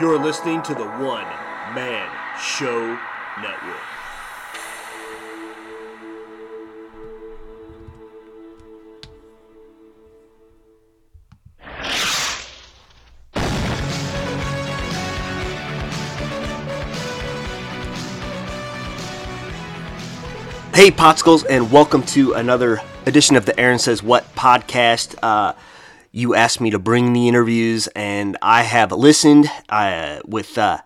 You're listening to the One Man Show Network. Hey, Potskulls, and welcome to another edition of the Aaron Says What podcast. Uh, you asked me to bring the interviews, and I have listened. Uh, with uh,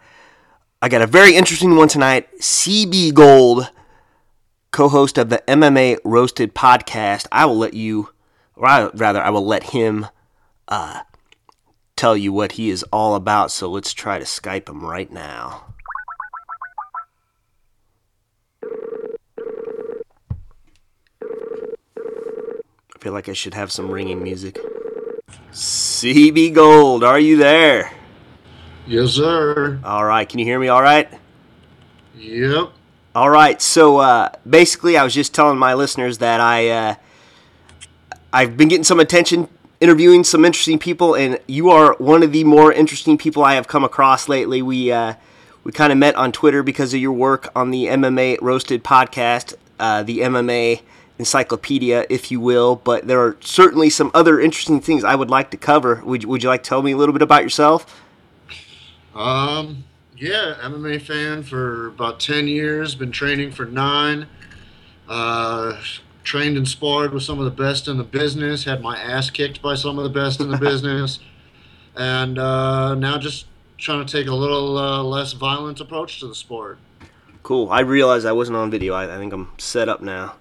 I got a very interesting one tonight. CB Gold, co-host of the MMA Roasted podcast. I will let you, or I, rather, I will let him uh, tell you what he is all about. So let's try to Skype him right now. I feel like I should have some ringing music. CB Gold, are you there? Yes, sir. All right, can you hear me all right? Yep. All right, so uh, basically, I was just telling my listeners that I uh, I've been getting some attention interviewing some interesting people, and you are one of the more interesting people I have come across lately. We uh, we kind of met on Twitter because of your work on the MMA Roasted podcast, uh, the MMA encyclopedia, if you will. But there are certainly some other interesting things I would like to cover. Would Would you like to tell me a little bit about yourself? Um. Yeah, MMA fan for about ten years. Been training for nine. Uh, trained and sparred with some of the best in the business. Had my ass kicked by some of the best in the business, and uh, now just trying to take a little uh, less violent approach to the sport. Cool. I realized I wasn't on video. I, I think I'm set up now.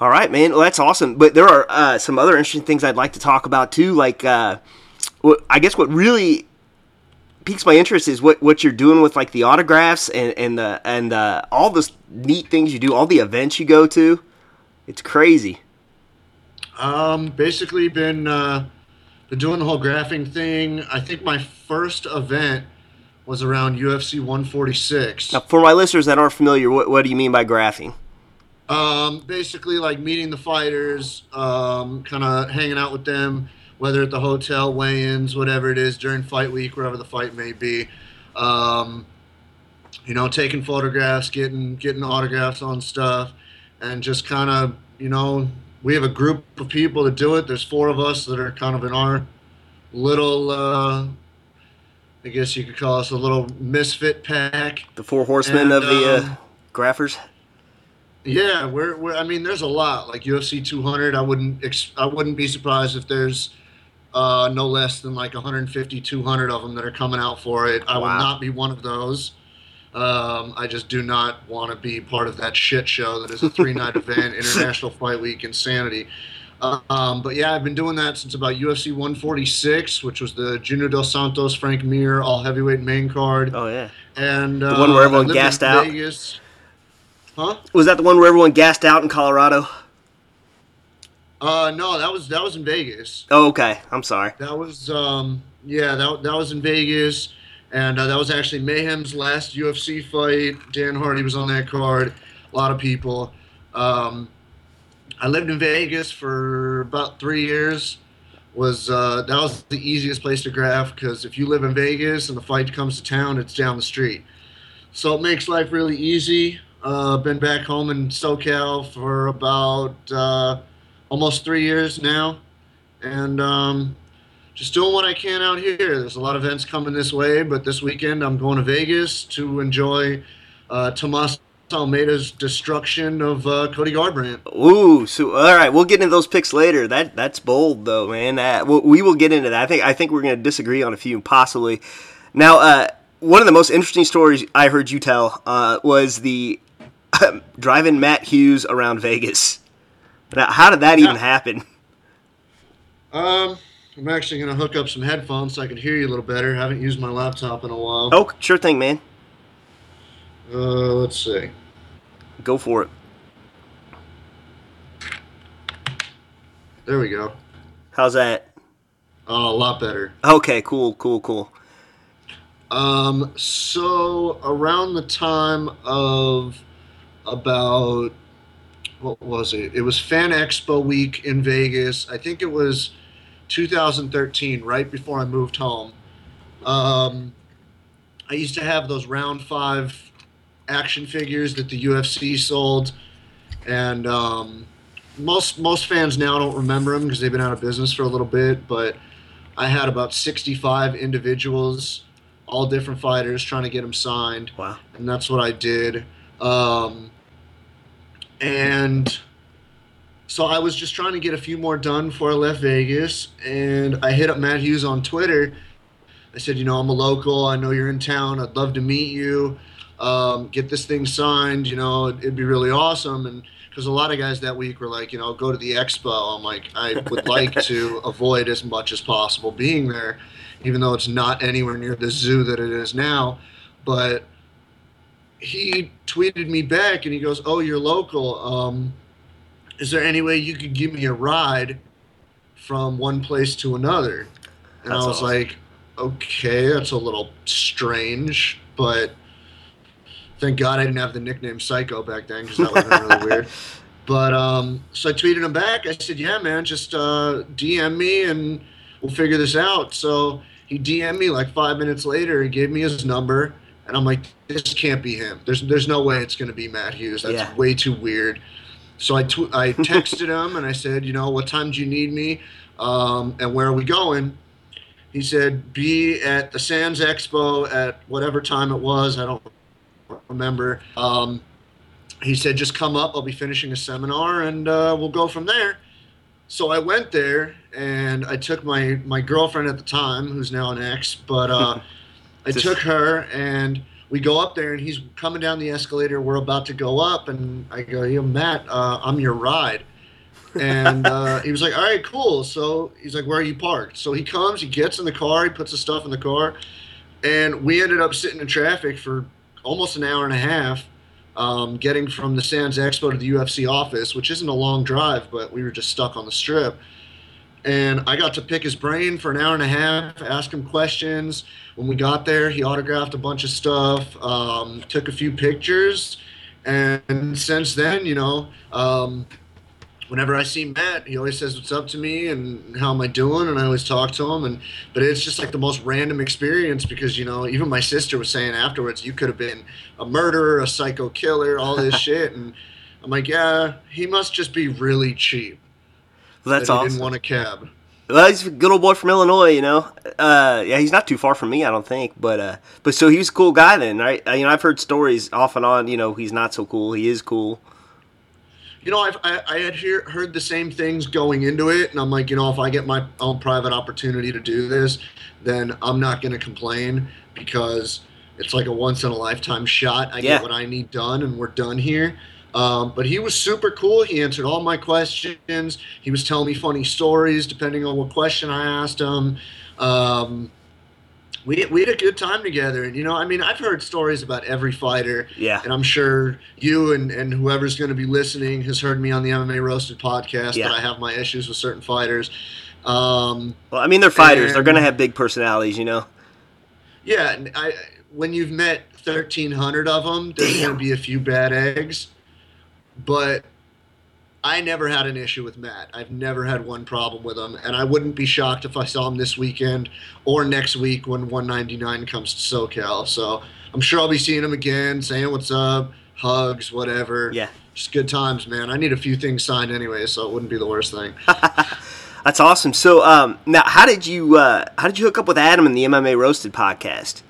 All right, man. Well, that's awesome. But there are uh, some other interesting things I'd like to talk about too. Like, uh, what, I guess what really piques my interest is what, what you're doing with like the autographs and and the and uh, all the neat things you do, all the events you go to. It's crazy. Um, basically been uh, been doing the whole graphing thing. I think my first event was around UFC 146. Now, for my listeners that aren't familiar, what, what do you mean by graphing? Um, basically, like meeting the fighters, um, kind of hanging out with them, whether at the hotel, weigh-ins, whatever it is during fight week, wherever the fight may be. Um, you know, taking photographs, getting getting autographs on stuff, and just kind of, you know, we have a group of people that do it. There's four of us that are kind of in our little, uh, I guess you could call us a little misfit pack. The four horsemen And, of the uh, um, graphers. Yeah, we're, we're I mean, there's a lot like UFC 200. I wouldn't ex- I wouldn't be surprised if there's uh, no less than like 150, 200 of them that are coming out for it. I Wow. will not be one of those. Um, I just do not want to be part of that shit show that is a three night event, International Fight Week insanity. Um, but yeah, I've been doing that since about UFC 146, which was the Junior Dos Santos Frank Mir all heavyweight main card, Oh yeah. and uh, one where everyone I lived in gassed out? Vegas. Huh? Was that the one where everyone gassed out in Colorado? Uh, no, that was that was in Vegas. Oh, okay. I'm sorry. That was um, yeah, that that was in Vegas, and uh, that was actually Mayhem's last UFC fight. Dan Hardy was on that card. A lot of people. Um, I lived in Vegas for about three years. Was uh, that was the easiest place to graph because if you live in Vegas and the fight comes to town, it's down the street. So it makes life really easy. Uh, been back home in SoCal for about uh, almost three years now, and um, just doing what I can out here. There's a lot of events coming this way, but this weekend I'm going to Vegas to enjoy uh, Tomas Almeida's destruction of uh, Cody Garbrandt. Ooh, so all right, we'll get into those picks later. That that's bold though, man. That we we will get into that. I think I think we're going to disagree on a few possibly. Now, uh, one of the most interesting stories I heard you tell uh, was the driving Matt Hughes around Vegas. Now, how did that even happen? Um, I'm actually going to hook up some headphones so I can hear you a little better. I haven't used my laptop in a while. Oh, sure thing, man. Uh, let's see. Go for it. There we go. How's that? Oh, a lot better. Okay, cool, cool, cool. Um, so around the time of about what was it? It was Fan Expo week in Vegas. I think it was 2013, right before I moved home. Um, I used to have those round five action figures that the UFC sold, and um, most most fans now don't remember them because they've been out of business for a little bit. But I had about 65 individuals, all different fighters, trying to get them signed. Wow. And that's what I did. Um, and so I was just trying to get a few more done before I left Vegas, and I hit up Matt Hughes on Twitter. I said, you know, I'm a local. I know you're in town. I'd love to meet you. Um, get this thing signed. You know, it'd, it'd be really awesome. And because a lot of guys that week were like, you know, go to the expo. I'm like, I would like to avoid as much as possible being there, even though it's not anywhere near the zoo that it is now. But he tweeted me back and he goes, "Oh, you're local. Um, is there any way you could give me a ride from one place to another?" And That's I was awesome. like, "Okay, that's a little strange, but thank God I didn't have the nickname Psycho back then because that would have been really weird." But um, so I tweeted him back. I said, "Yeah, man, just uh, DM me and we'll figure this out." So he DM'd me like five minutes later. He gave me his number, and I'm like, "This can't be him. There's there's no way it's gonna be Matt Hughes. That's Yeah. way too weird." So I tw- I texted him and I said, "You know, what time do you need me? Um, and where are we going?" He said, "Be at the Sands Expo at whatever time it was. I don't remember." Um, he said, "Just come up. I'll be finishing a seminar, and uh, we'll go from there." So I went there, and I took my my girlfriend at the time, who's now an ex, but uh, I Just- took her, and we go up there, and he's coming down the escalator. We're about to go up, and I go, "Yo, Matt, uh, I'm your ride." and uh, he was like, "All right, cool." So he's like, "Where are you parked?" So he comes, he gets in the car, he puts the stuff in the car, and we ended up sitting in traffic for almost an hour and a half, um, getting from the Sands Expo to the UFC office, which isn't a long drive, but we were just stuck on the strip. And I got to pick his brain for an hour and a half, ask him questions. When we got there, he autographed a bunch of stuff, um, took a few pictures, and since then, you know, um, whenever I see Matt, he always says what's up to me and how am I doing, and I always talk to him. And but it's just like the most random experience because you know even my sister was saying afterwards, you could have been a murderer, a psycho killer, all this shit, and I'm like, yeah, he must just be really cheap. Well, that's that he awesome. Didn't want a cab. Well, he's a good old boy from Illinois, you know. Uh, yeah, he's not too far from me, I don't think. But uh, but so he's a cool guy then, right? Uh, you know, I've heard stories off and on. You know, he's not so cool. He is cool. You know, I've, I, I had hear, heard the same things going into it, and I'm like, you know, if I get my own private opportunity to do this, then I'm not going to complain because it's like a once in a lifetime shot. I Yeah. get what I need done, and we're done here. Um, but he was super cool. He answered all my questions. He was telling me funny stories depending on what question I asked him. Um, we, we had a good time together. And, you know, I mean, I've heard stories about every fighter Yeah. and I'm sure you and, and whoever's going to be listening has heard me on the MMA Roasted podcast Yeah. that I have my issues with certain fighters. Um, Well, I mean, they're fighters. They're gonna have big personalities, you know. yeah, I, when you've met 1,300 of them, there's going to be a few bad eggs. But I never had an issue with Matt. I've never had one problem with him. And I wouldn't be shocked if I saw him this weekend or next week when 199 comes to SoCal. So I'm sure I'll be seeing him again, saying what's up, hugs, whatever. Yeah. Just good times, man. I need a few things signed anyway, so it wouldn't be the worst thing. That's awesome. So, um, now, how did you uh, how did you hook up with Adam in the MMA Roasted podcast?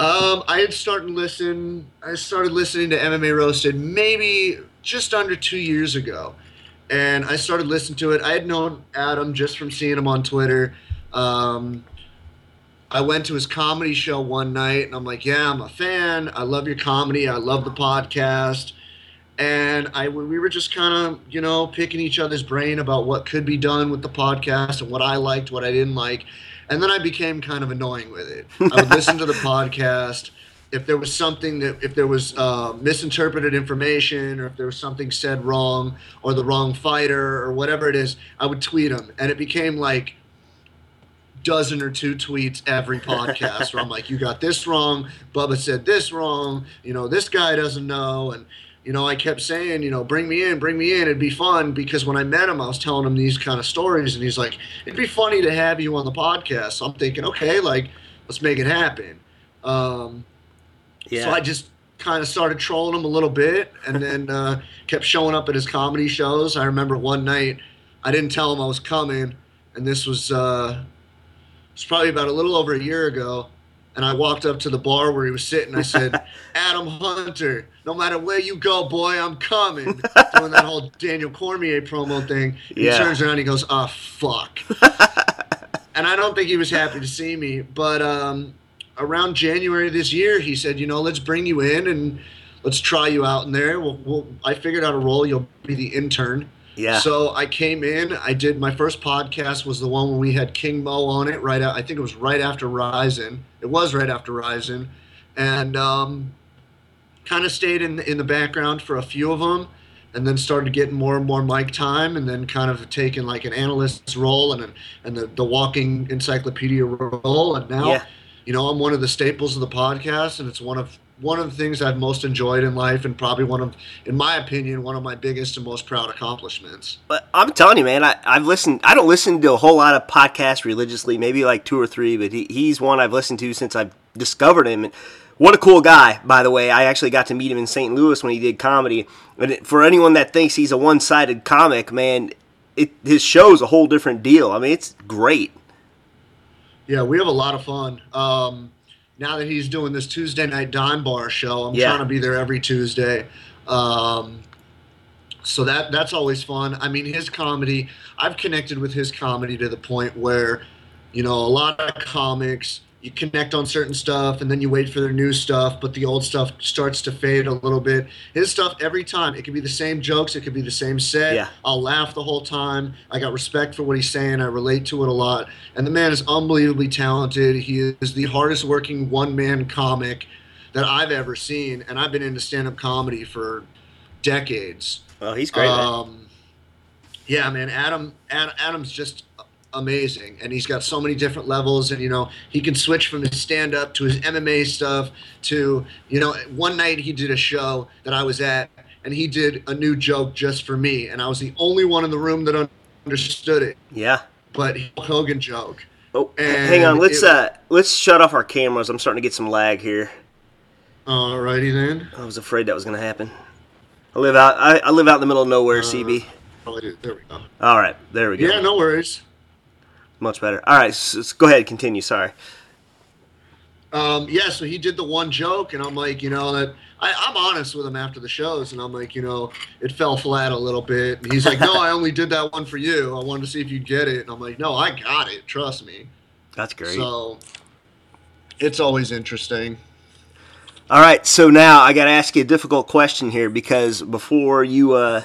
Um, I had started listen. I started listening to MMA Roasted maybe just under two years ago, and I started listening to it. I had known Adam just from seeing him on Twitter. Um, I went to his comedy show one night, and I'm like, "Yeah, I'm a fan. I love your comedy. I love the podcast." And I we were just kind of you know picking each other's brain about what could be done with the podcast and what I liked, what I didn't like. And then I became kind of annoying with it. I would listen to the podcast. If there was something that, if there was uh, misinterpreted information, or if there was something said wrong, or the wrong fighter, or whatever it is, I would tweet them. And it became like dozen or two tweets every podcast where I'm like, you got this wrong. Bubba said this wrong. You know, this guy doesn't know. And, you know, I kept saying, you know, bring me in, bring me in. It'd be fun because when I met him, I was telling him these kind of stories. And he's like, it'd be funny to have you on the podcast. So I'm thinking, okay, like, let's make it happen. Um, Yeah. So I just kind of started trolling him a little bit, and then uh, kept showing up at his comedy shows. I remember one night I didn't tell him I was coming, and this was uh, it's probably about a little over a year ago. And I walked up to the bar where he was sitting. I said, "Adam Hunter, no matter where you go, boy, I'm coming." Doing that whole Daniel Cormier promo thing. Yeah. He turns around, and he goes, "Ah, fuck." and I don't think he was happy to see me. But um, around January this year, he said, "You know, let's bring you in and let's try you out in there." We'll, we'll, I figured out a role. You'll be the intern. Yeah. So I came in. I did my first podcast was the one where we had King Mo on it. Right, I think it was right after Rizin. It was right after Rizin, and um, kind of stayed in in the background for a few of them, and then started getting more and more mic time, and then kind of taking like an analyst's role and and the, the walking encyclopedia role, and now Yeah. you know I'm one of the staples of the podcast, and it's one of one of the things I've most enjoyed in life, and probably one of, in my opinion, one of my biggest and most proud accomplishments. But I'm telling you, man, I, I've listened. I don't listen to a whole lot of podcasts religiously, maybe like two or three, but he, he's one I've listened to since I've discovered him. And what a cool guy, by the way. I actually got to meet him in St. Louis when he did comedy. And for anyone that thinks he's a one-sided comic, man, it, his show's a whole different deal. I mean, it's great. Yeah, we have a lot of fun. Um, now that he's doing this Tuesday night dime bar show, I'm Yeah. trying to be there every Tuesday. Um, so that that's always fun. I mean, his comedy. I've connected with his comedy to the point where, you know, a lot of comics you connect on certain stuff and then you wait for their new stuff, but the old stuff starts to fade a little bit. His stuff every time it could be the same jokes, it could be the same set. Yeah. I'll laugh the whole time. I got respect for what he's saying. I relate to it a lot. And the man is unbelievably talented. He is the hardest working one man comic that I've ever seen. And I've been into stand up comedy for decades. Oh, he's great. Um, yeah, man. Adam, Ad, Adam's just amazing, and he's got so many different levels. And you know, he can switch from his stand up to his MMA stuff to you know. One night he did a show that I was at, and he did a new joke just for me, and I was the only one in the room that un- understood it. Yeah. But Hulk Hogan joke. Oh, And hang on. Let's it- uh, let's shut off our cameras. I'm starting to get some lag here. Alrighty then. I was afraid that was going to happen. I live out. I, I live out in the middle of nowhere, Uh, CB. There we go. All right, there we go. Yeah, no worries. Much better. All right, so, so go ahead, continue. Sorry. Um, yeah, so he did the one joke, and I'm like, you know, that I, I'm honest with him after the shows, and I'm like, you know, it fell flat a little bit. And he's like, no, I only did that one for you. I wanted to see if you'd get it. And I'm like, no, I got it. Trust me. That's great. So it's always interesting. All right, so now I got to ask you a difficult question here because before you uh,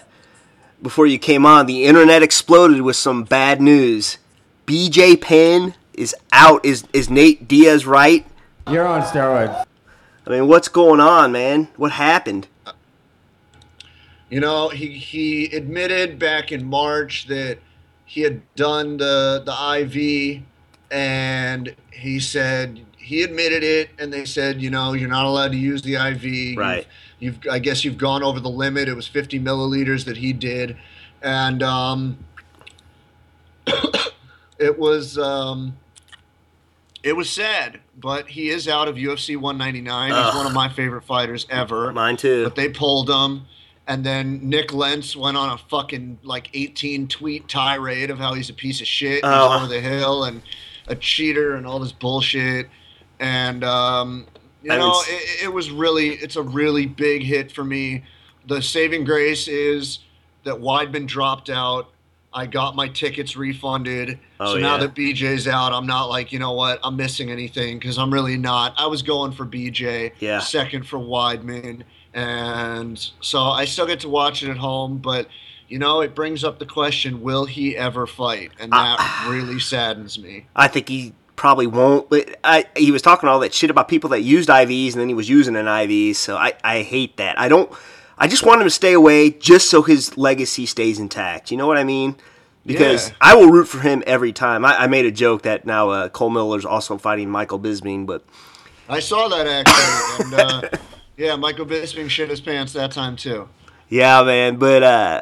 before you came on, the internet exploded with some bad news. BJ Penn is out. Is is Nate Diaz right? You're on steroids. I mean, what's going on, man? What happened? You know, he he admitted back in March that he had done the the IV, and he said he admitted it, and they said, you know, you're not allowed to use the IV. You've- Right. You've, I guess you've gone over the limit. It was 50 milliliters that he did, and um, it was um, it was sad. But he is out of UFC 199. He's one of my favorite fighters ever Mine too. but they pulled him. And then Nik Lentz went on a fucking like 18 tweet tirade of how he's a piece of shit, Oh. he's over the hill, and a cheater, and all this bullshit. And um, you I know, was- it, it was really, it's a really big hit for me. The saving grace is that Weidman dropped out. I got my tickets refunded. Oh, so now yeah. that BJ's out, I'm not like, you know what, I'm missing anything because I'm really not. I was going for BJ, Yeah. second for Weidman. And so I still get to watch it at home, but you know, it brings up the question, will he ever fight? And that Ah. really saddens me. I think he probably won't. But I, he was talking all that shit about people that used IVs and then he was using an IV. So I, I hate that. I don't. I just want him to stay away just so his legacy stays intact. You know what I mean? Because Yeah. I will root for him every time. I, I made a joke that now uh, Cole Miller's also fighting Michael Bisping, but I saw that actually. and uh, yeah, Michael Bisping shit his pants that time too. yeah, man. But uh,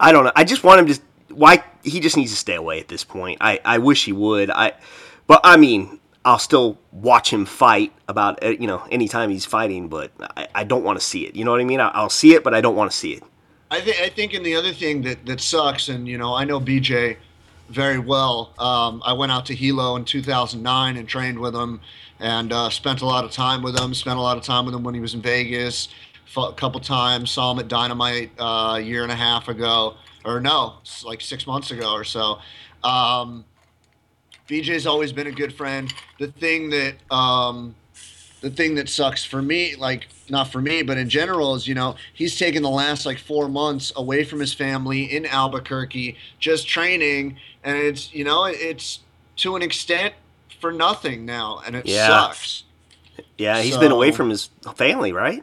I don't know. I just want him to. Why he just needs to stay away at this point. I, I wish he would. I, but I mean, I'll still watch him fight about uh, you know anytime he's fighting, but I, I don't want to see it. You know what I mean? I, I'll see it, but I don't want to see it. I think I think, and the other thing that that sucks, and you know, I know BJ very well. Um, I went out to Hilo in 2009 and trained with him, and uh, spent a lot of time with him. Spent a lot of time with him when he was in Vegas. A couple times. Saw him at Dynamite uh, a year and a half ago, or no, like six months ago or so. Um, BJ's always been a good friend. The thing that um, the thing that sucks for me, like not for me, but in general, is you know he's taken the last like four months away from his family in Albuquerque, just training, and it's you know it's to an extent for nothing now, and it Yeah. sucks. Yeah, he's been away from his family, right?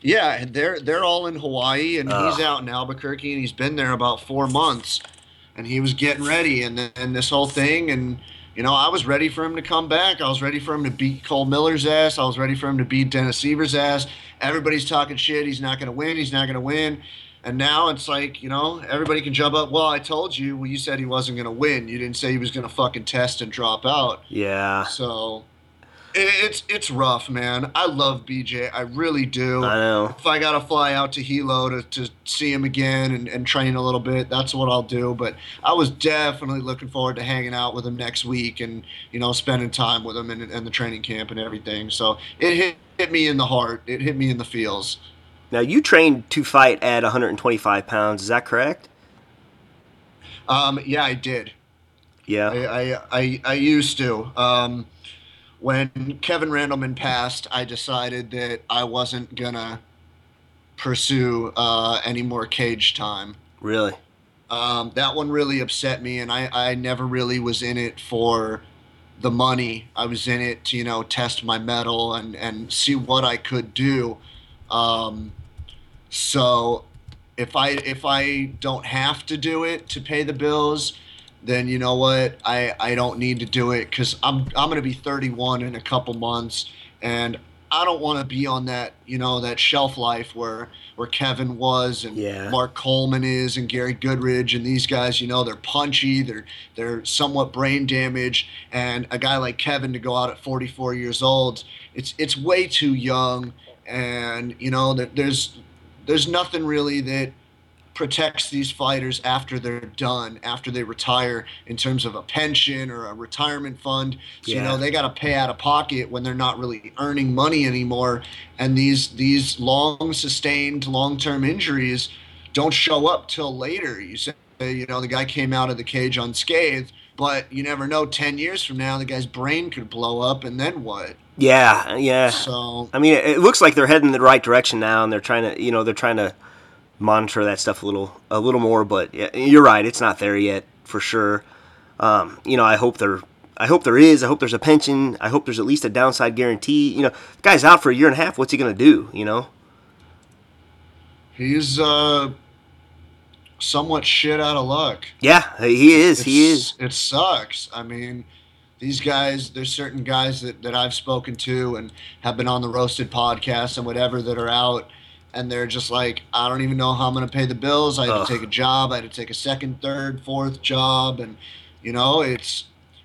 Yeah, they're they're all in Hawaii, and he's out in Albuquerque, and he's been there about four months, and he was getting ready, and then and this whole thing, and you know, I was ready for him to come back. I was ready for him to beat Cole Miller's ass. I was ready for him to beat Dennis Siver's ass. Everybody's talking shit. He's not going to win. He's not going to win. And now it's like, you know, everybody can jump up. Well, I told you. Well, you said he wasn't going to win. You didn't say he was going to fucking test and drop out. Yeah, So it's it's rough, man. I love BJ. I really do I know. if I gotta fly out to Hilo to, to see him again and, and train a little bit, that's what I'll do. But I was definitely looking forward to hanging out with him next week and you know spending time with him in, in the training camp and everything. So it hit, hit me in the heart. It hit me in the feels. Now you trained to fight at 125 pounds. Is that correct? Um, yeah, I did. Yeah. I, I, I, I used to. Um, when Kevin Randleman passed, I decided that I wasn't gonna pursue uh, any more cage time. Really? Um, that one really upset me, and I, I never really was in it for the money. I was in it to, you know, test my mettle and, and see what I could do. Um, so if I if I don't have to do it to pay the bills, then you know what? I, I don't need to do it because I'm I'm gonna be 31 in a couple months, and I don't want to be on that you know that shelf life where where Kevin was and Yeah. Mark Coleman is and Gary Goodridge and these guys. You know they're punchy, they're they're somewhat brain damaged, and a guy like Kevin to go out at 44 years old, it's it's way too young, and you know that there's there's nothing really that protects these fighters after they're done, after they retire, in terms of a pension or a retirement fund. So you know they got to pay out of pocket when they're not really earning money anymore, and these these long sustained long term injuries don't show up till later. You say you know the guy came out of the cage unscathed, but you never know. Ten years from now, the guy's brain could blow up, and then what? Yeah. Yeah. So I mean, it, it looks like they're heading in the right direction now, and they're trying to, you know, they're trying to monitor that stuff a little, a little more. But you're right; it's not there yet for sure. Um, you know, I hope there, I hope there is. I hope there's a pension. I hope there's at least a downside guarantee. You know, the guy's out for a year and a half. What's he gonna do? You know? he's uh somewhat shit out of luck. Yeah, he is. He is. It sucks. I mean, these guys, there's certain guys that, that I've spoken to and have been on the Roasted podcast and whatever that are out, and they're just like, I don't even know how I'm going to pay the bills. I had Ugh. to take a job. I had to take a second, third, fourth job. And, you know, it's,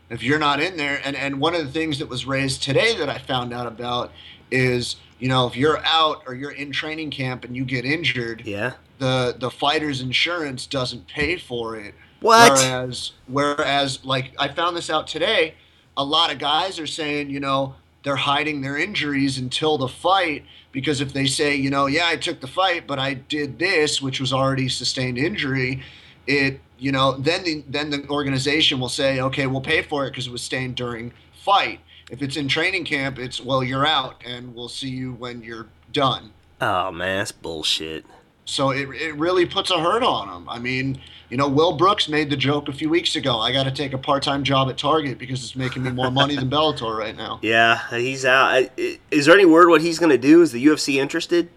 if you're not in there, and, and one of the things that was raised today that I found out about is, you know, if you're out or you're in training camp and you get injured, Yeah. the the fighter's insurance doesn't pay for it. What? Whereas, whereas, like I found this out today, a lot of guys are saying, you know, they're hiding their injuries until the fight because if they say, you know, yeah, I took the fight, but I did this, which was already sustained injury, it, you know, then the then the organization will say, okay, we'll pay for it because it was sustained during fight. If it's in training camp, it's well, you're out, and we'll see you when you're done. Oh man, that's bullshit. So it, it really puts a hurt on him. I mean, you know, Will Brooks made the joke a few weeks ago. I got to take a part time job at Target because it's making me more money than Bellator right now. Yeah, he's out. Is there any word what he's gonna do? Is the UFC interested?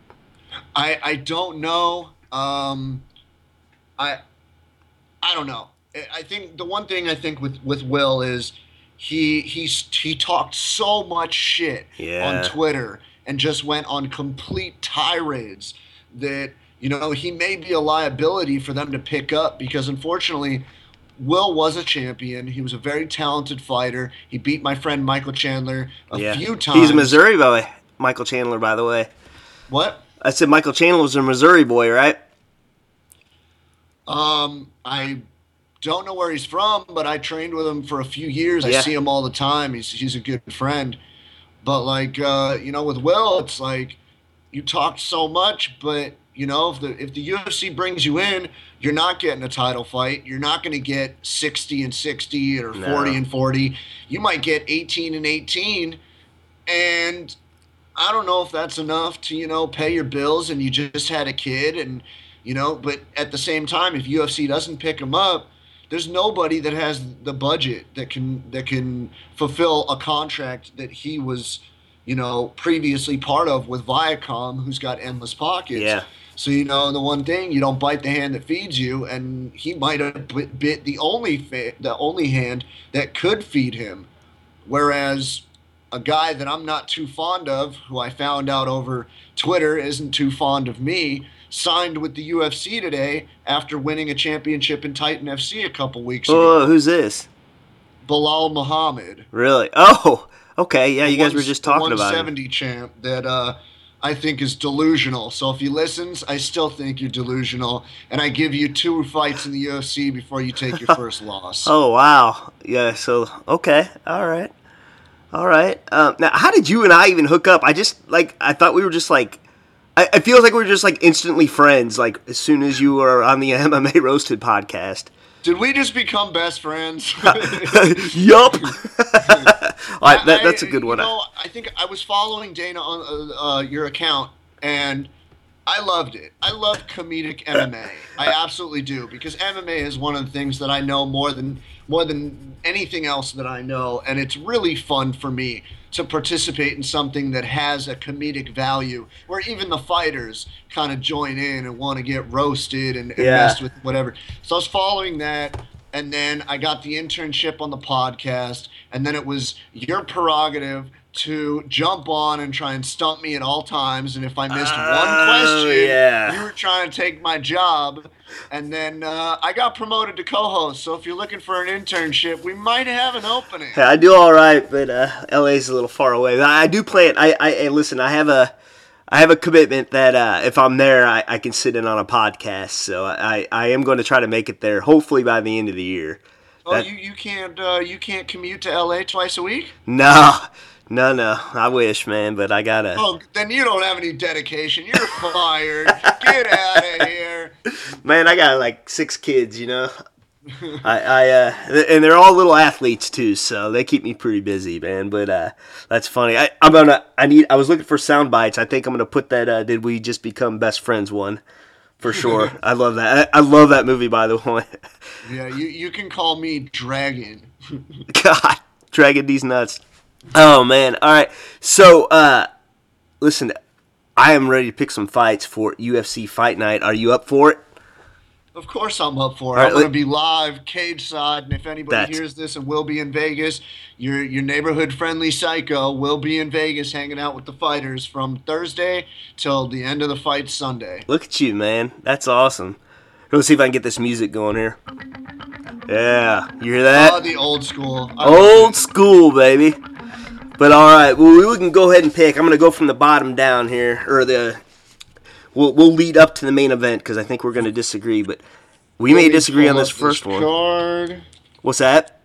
I I don't know. Um, I I don't know. I- I think the one thing I think with with Will is he he's he talked so much shit Yeah. on Twitter and just went on complete tirades that you know he may be a liability for them to pick up because unfortunately Will was a champion. He was a very talented fighter. He beat my friend Michael Chandler a yeah. few times. He's a Missouri boy, Michael Chandler, by the way. What? I said Michael Chandler was a Missouri boy, right? Um, I don't know where he's from, but I trained with him for a few years. Yeah. I see him all the time. He's he's a good friend. But like uh, you know, with Will, it's like you talk so much, but you know, if the if the UFC brings you in, you're not getting a title fight. You're not going to get 60 and 60 or 40 No. and 40. You might get 18 and 18, and I don't know if that's enough to you know pay your bills and you just had a kid and you know. But at the same time, if UFC doesn't pick him up, there's nobody that has the budget that can that can fulfill a contract that he was you know previously part of with Viacom, who's got endless pockets. Yeah. So you know the one thing you don't bite the hand that feeds you, and he might have bit, bit the only fa- the only hand that could feed him, whereas a guy that I'm not too fond of, who I found out over Twitter isn't too fond of me, signed with the UFC today after winning a championship in Titan FC a couple weeks ago. Oh, who's this? Belal Muhammad. Really? Oh, okay. Yeah, you guys were just talking about him. 170 champ that uh, I think is delusional. So if he listens, I still think you're delusional, and I give you two fights in the UFC before you take your first loss. Oh wow. Yeah. So okay. All right. All right. Um, now, how did you and I even hook up? I just like I thought we were just like. I, I feel like we were just like instantly friends. Like as soon as you were on the MMA Roasted podcast. Did we just become best friends? yup. That, that's a good one. You know, I think I was following Dana on uh, uh, your account, and I loved it. I love comedic MMA. I absolutely do because MMA is one of the things that I know more than more than anything else that I know, and it's really fun for me to participate in something that has a comedic value, where even the fighters kind of join in and want to get roasted and, and Yeah. messed with whatever. So I was following that, and then I got the internship on the podcast, and then it was your prerogative to jump on and try and stump me at all times. And if I missed Oh, one question, yeah. you were trying to take my job. And then uh, I got promoted to co-host. So if you're looking for an internship, we might have an opening. Yeah, I do all right, but uh, LA's a little far away. I, I do plan. I, I hey, listen. I have a I have a commitment that uh, if I'm there, I, I can sit in on a podcast. So I, I am going to try to make it there. Hopefully by the end of the year. Oh, That- you, you can't uh, you can't commute to LA twice a week? No, no, no. I wish, man, but I gotta. Oh, then you don't have any dedication. You're fired. Get out of here. Man, I got like six kids. You know. I, I uh, and they're all little athletes too, so they keep me pretty busy, man. But uh, that's funny. I, I'm gonna. I need. I was looking for sound bites. I think I'm gonna put that. Uh, Did we just become best friends? One, for sure. I love that. I, I love that movie. By the way, Yeah, you, you can call me Dragon. God, dragging these nuts. Oh man. All right. So, uh, listen. I am ready to pick some fights for UFC Fight Night. Are you up for it? Of course, I'm up for it. Right, I'm going to be live, cage side, and if anybody That's- hears this and will be in Vegas, your your neighborhood friendly psycho will be in Vegas, hanging out with the fighters from Thursday till the end of the fight Sunday. Look at you, man. That's awesome. Let's see if I can get this music going here. Yeah, you hear that? Oh, the old school. I Old school, baby. But all right, well, we can go ahead and pick. I'm gonna go from the bottom down here, or the. We'll we'll lead up to the main event because I think we're gonna disagree, but we Let may disagree on this first one. Card. What's that?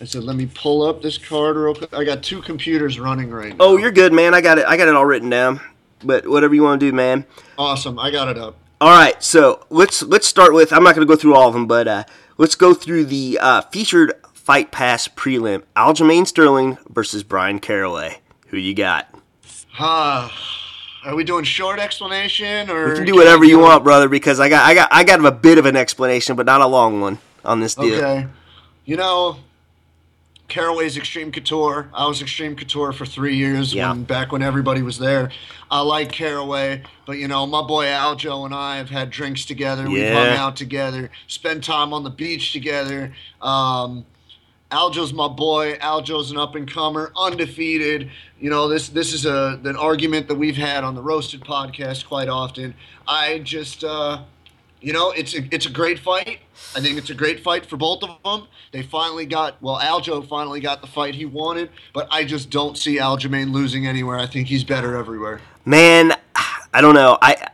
I said, let me pull up this card real quick. I got two computers running right now. Oh, you're good, man. I got it. I got it all written down. But whatever you want to do, man. awesome. I got it up. All right, so let's let's start with. I'm not going to go through all of them, but uh, let's go through the uh, featured Fight Pass prelim: Aljamain Sterling versus Bryan Caraway. Who you got? Ah, are we doing short explanation or? You can do whatever you want, brother, because I got I got I got a bit of an explanation, but not a long one on this deal. Okay. You know, Caraway's Extreme Couture. I was Extreme Couture for three years Yeah. when back when everybody was there. I like Caraway, but you know, my boy Aljo and I have had drinks together. We've hung out together, spent time on the beach together. Um, Aljo's my boy. Aljo's an up and comer, undefeated. You know, this this is a an argument that we've had on the Roasted podcast quite often. I just uh, you know, it's a, it's a great fight. I think it's a great fight for both of them. They finally got well, Aljo finally got the fight he wanted, but I just don't see Aljamain losing anywhere. I think he's better everywhere. Man, I don't know. I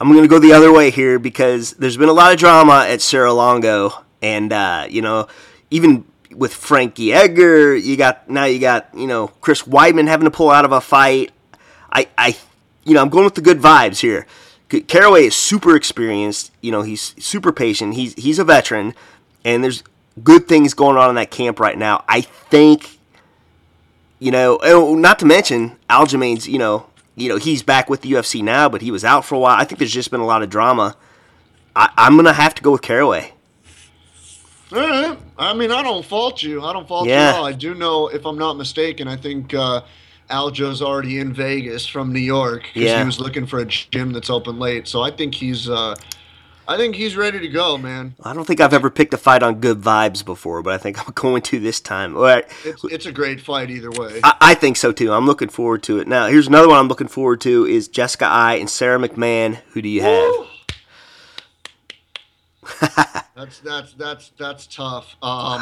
I'm going to go the other way here because there's been a lot of drama at Serra-Longo, and uh, you know, even with Frankie Edgar, you got now you got you know Chris Weidman having to pull out of a fight. I I you know I'm going with the good vibes here. Caraway is super experienced. You know, he's super patient. He's he's a veteran, and there's good things going on in that camp right now. I think, you know, oh, not to mention Aljamain's. You know, you know he's back with the UFC now, but he was out for a while. I think there's just been a lot of drama. I, am gonna have to go with Caraway. I mean, I don't fault you. I don't fault yeah. you at all. I do know, if I'm not mistaken, I think uh, Aljo's already in Vegas from New York because yeah. he was looking for a gym that's open late. So I think he's, uh, I think he's ready to go, man. I don't think I've ever picked a fight on good vibes before, but I think I'm going to this time. All right. It's, it's a great fight either way. I, I, think so too. I'm looking forward to it. Now, here's another one I'm looking forward to is Jessica Eye and Sara McMann. Who do you have? That's that's that's that's tough. Um,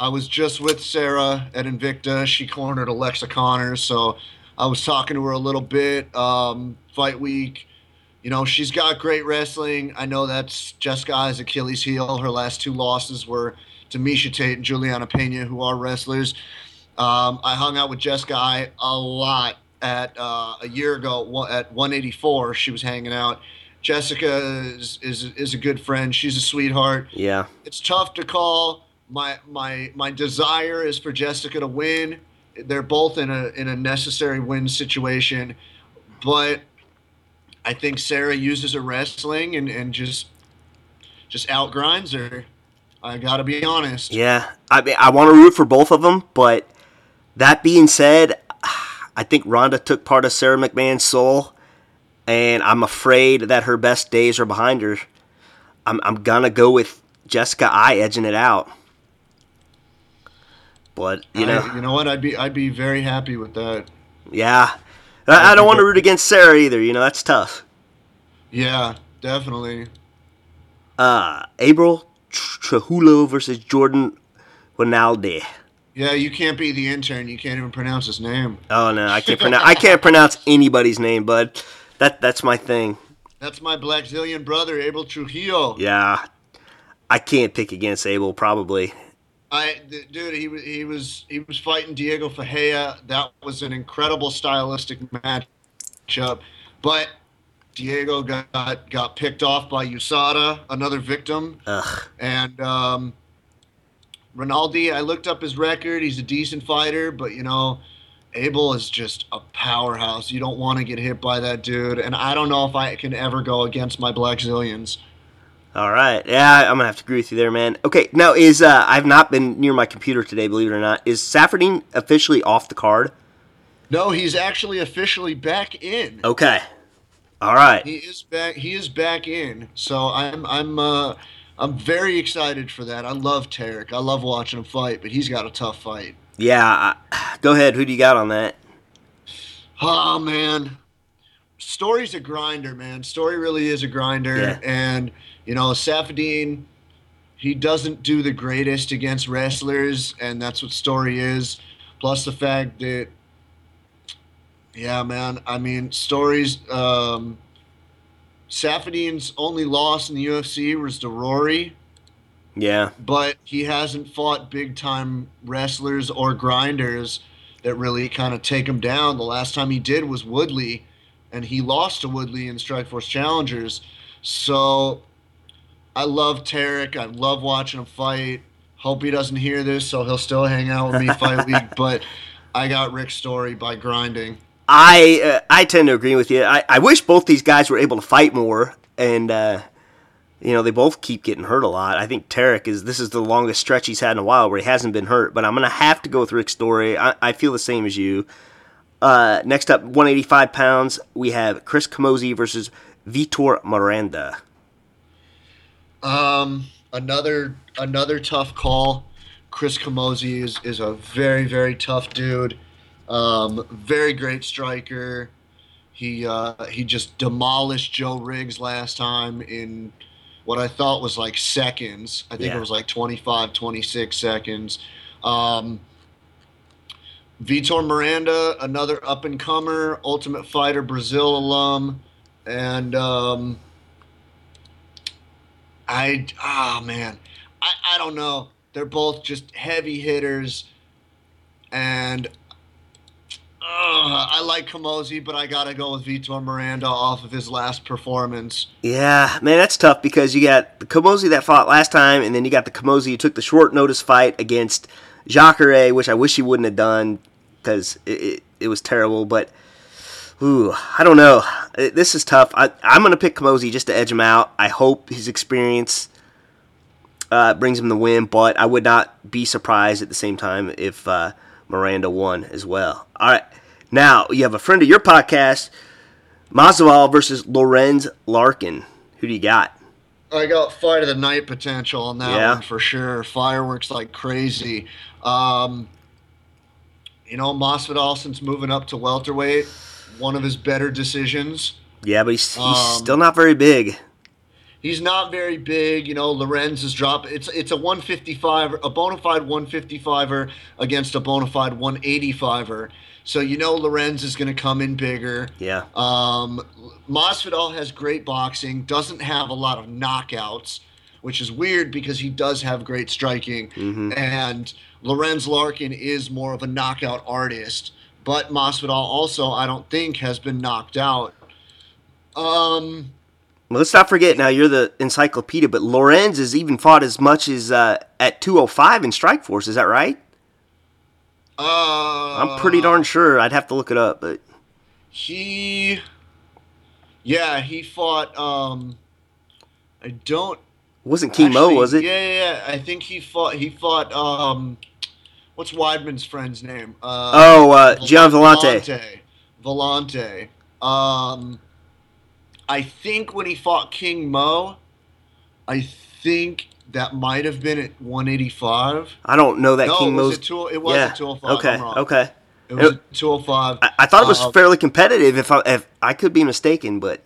I was just with Sara at Invicta. She cornered Alexa Conners, so I was talking to her a little bit. Um, fight week, you know, she's got great wrestling. I know that's Jessica Eye's Achilles heel. Her last two losses were to Miesha Tate and Julianna Peña, who are wrestlers. Um, I hung out with Jessica a lot at uh, a year ago at 184. She was hanging out Jessica is, is is a good friend. She's a sweetheart. Yeah. It's tough to call. My my my desire is for Jessica to win. They're both in a in a necessary win situation, but I think Sara uses her wrestling and, and just just outgrinds her. I got to be honest. Yeah, I mean, I want to root for both of them, but that being said, I think Ronda took part of Sara McMann's soul and I'm afraid that her best days are behind her. I'm, I'm gonna go with Jessica Eye edging it out. But you know, I, you know what? I'd be I'd be very happy with that. Yeah, I, I don't want to root against Sara either. You know, that's tough. Yeah, definitely. Uh, April Trahulo versus Jordan Rinaldi. Yeah, you can't be the intern. You can't even pronounce his name. Oh no, I can't pronounce. I can't pronounce anybody's name, bud. That that's my thing. That's my Blackzilian brother, Abel Trujillo. Yeah, I can't pick against Abel probably. I dude, he was he was he was fighting Diego Ferreira. That was an incredible stylistic matchup, but Diego got got picked off by USADA, another victim. Ugh. And um, Rinaldi, I looked up his record. He's a decent fighter, but you know Abel is just a powerhouse. You don't want to get hit by that dude. And I don't know if I can ever go against my Blackzilians. All right. Yeah, I'm gonna have to agree with you there, man. Okay, now is uh, I've not been near my computer today, believe it or not. Is Saffiedine officially off the card? No, he's actually officially back in. Okay. All right. He is back. He is back in. So I'm I'm uh, I'm very excited for that. I love Tarek. I love watching him fight, but he's got a tough fight. Yeah, go ahead. Who do you got on that? Oh man, Story's a grinder, man. Story really is a grinder, yeah. and you know Saffiedine, he doesn't do the greatest against wrestlers, and that's what Story is. Plus the fact that, yeah, man. I mean, Story's um, Saffiedine's only loss in the UFC was to Rory yeah. But he hasn't fought big time wrestlers or grinders that really kind of take him down. The last time he did was Woodley, and he lost to Woodley in Strikeforce Challengers. So I love Tarek. I love watching him fight. Hope he doesn't hear this, so he'll still hang out with me fight week. But I got Rick's story by grinding. I uh, I tend to agree with you. I, I wish both these guys were able to fight more, and uh, you know, they both keep getting hurt a lot. I think Tarek is this is the longest stretch he's had in a while where he hasn't been hurt. But I'm gonna have to go with Rick's story. I, I feel the same as you. Uh, next up, 185 pounds, we have Chris Camozzi versus Vitor Miranda. Um, another another tough call. Chris Camozzi is is a very very tough dude. Um, very great striker. He uh, he just demolished Joe Riggs last time in what I thought was like seconds. I think Yeah. it was like 25, 26 seconds. Um, Vitor Miranda, another up and comer, Ultimate Fighter Brazil alum, and um, I ah man, I I don't know. They're both just heavy hitters, and I like Camozzi, but I gotta go with Vitor Miranda off of his last performance. Yeah, man, that's tough because you got the Camozzi that fought last time, and then you got the Camozzi who took the short notice fight against Jacare, which I wish he wouldn't have done because it, it, it was terrible. But, ooh, I don't know. It- this is tough. I, I'm going to pick Camozzi just to edge him out. I hope his experience uh, brings him the win, but I would not be surprised at the same time if uh, Miranda won as well. All right, now you have a friend of your podcast. Masvidal versus Lorenz Larkin. Who do you got? I got fight of the night potential on that Yeah. one for sure. Fireworks like crazy. Um, you know, Masvidal since moving up to welterweight, one of his better decisions. Yeah, but he's, he's Um, still not very big. He's not very big, you know. Lorenz is drop. It's it's a 155, a bona fide 155er against a bona fide 185er. So you know Lorenz is going to come in bigger. Yeah, Um, Masvidal has great boxing, doesn't have a lot of knockouts, which is weird because he does have great striking. Mhm. And Lorenz Larkin is more of a knockout artist, but Masvidal also, I don't think, has been knocked out. Um, let's not forget. Now you're the encyclopedia, but Lorenz has even fought as much as uh, at 205 in Strike Force. Is that right? uh, I'm pretty darn sure. I'd have to look it up, but He, yeah, he fought. Um, I don't it wasn't King Mo, Actually, was it? Yeah, yeah, yeah. I think he fought. He fought. Um, what's Weidman's friend's name? Uh, Oh, uh, Gian Vellante. Vellante. Vellante. Um, I think when he fought King Mo, I think that might have been at 185. I don't know that no, King it Mo's. at two, It was yeah. at 205. Okay. I'm wrong. Okay. It was at 205. I, I thought it was Uh, fairly competitive. If I if I could be mistaken, but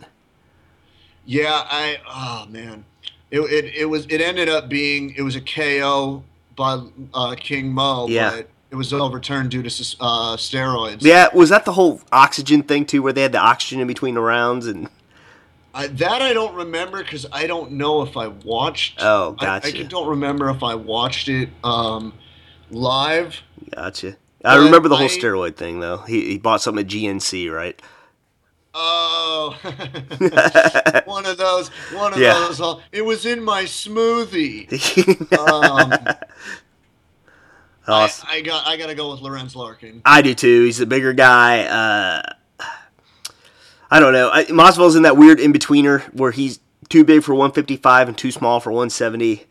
Yeah, I oh man, it, it it was it ended up being it was a KO by uh, King Mo, Yeah. but it was overturned due to uh, steroids. yeah, was that the whole oxygen thing too, where they had the oxygen in between the rounds and I, that I don't remember because I don't know if I watched. Oh, I- I, don't remember if I watched it um, live. gotcha. I remember the whole I- steroid thing though. He he bought something at GNC, right? Oh, one of those. One of Yeah. those. uh, It was in my smoothie. Um, I, Awesome. I got. I got to go with Lorenz Larkin. I do too. He's a bigger guy. Uh, I don't know. I, Masvidal's in that weird in betweener where he's too big for 155 and too small for 170.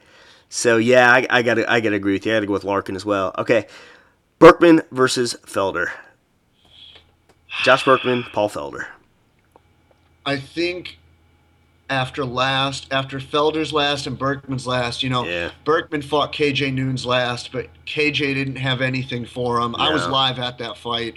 So yeah, I, I gotta I gotta agree with you. I gotta go with Larkin as well. Okay, Burkman versus Felder. Josh Burkman, Paul Felder. I think after last, after Felder's last and Burkman's last, you know, Yeah. Burkman fought KJ Noons last, but KJ didn't have anything for him. I was live at that fight,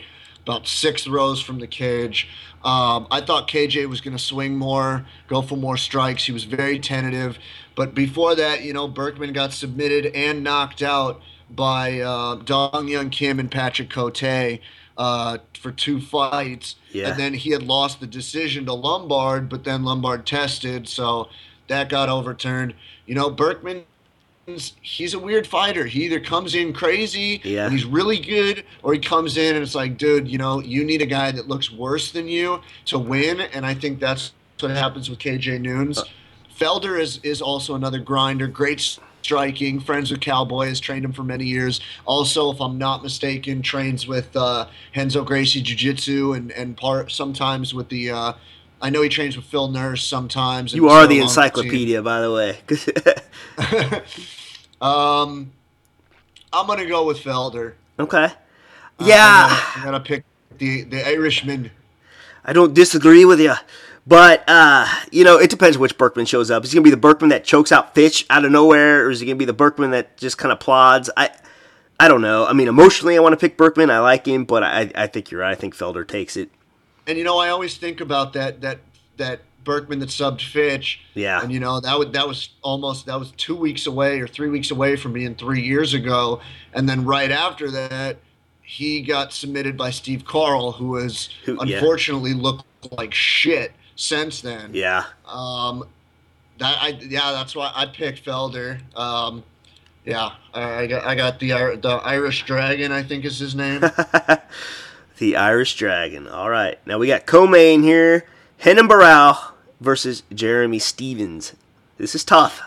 about six rows from the cage. Um, I thought KJ was going to swing more, go for more strikes. He was very tentative. But before that, you know, Burkman got submitted and knocked out by uh, Dong Hyun Kim and Patrick Cote uh, for two fights. Yeah. And then he had lost the decision to Lombard, but then Lombard tested, so that got overturned. You know, Burkman, he's a weird fighter. He either comes in crazy Yeah. he's really good, or he comes in and it's like, dude, you know, you need a guy that looks worse than you to win. And I think that's what happens with KJ Noons. Felder is is also another grinder, great striking. Friends with Cowboy, has trained him for many years. Also, if I'm not mistaken, trains with uh, Renzo Gracie Jiu Jitsu and and part sometimes with the. Uh, I know he trains with Phil Nurse sometimes. You are the encyclopedia, by the way. um, I'm gonna go with Felder. okay. Yeah. I'm gonna, I'm gonna pick the the Irishman. I don't disagree with you. But, uh, you know, it depends which Burkman shows up. Is he going to be the Burkman that chokes out Fitch out of nowhere, or is he going to be the Burkman that just kind of plods? I I don't know. I mean, emotionally, I want to pick Burkman. I like him, but I, I think you're right. I think Felder takes it. and you know, I always think about that that that Burkman that subbed Fitch. Yeah. And you know that would that was almost that was two weeks away or three weeks away from being three years ago, and then right after that, he got submitted by Steve Carl, who has Who- yeah. unfortunately looked like shit since then. Yeah. Um, that I yeah, that's why I picked Felder. Um, yeah, I, I got I got the the Irish Dragon, I think is his name. the Irish Dragon. All right. Now we got co-main here. Renan Barão versus Jeremy Stephens. This is tough.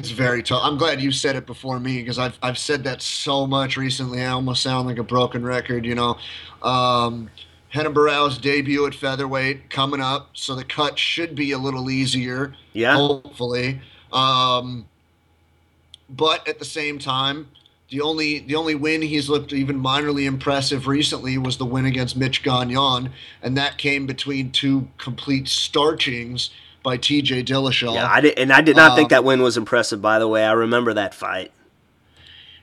It's very tough. I'm glad you said it before me because I've I've said that so much recently. I almost sound like a broken record, you know. Um, Renan Barão's debut at featherweight coming up, so the cut should be a little easier. Yeah. hopefully. Um, but at the same time, the only the only win he's looked even minorly impressive recently was the win against Mitch Gagnon, and that came between two complete starchings by T.J. Dillashaw. Yeah, I did, and I did not think Um, that win was impressive. By the way, I remember that fight.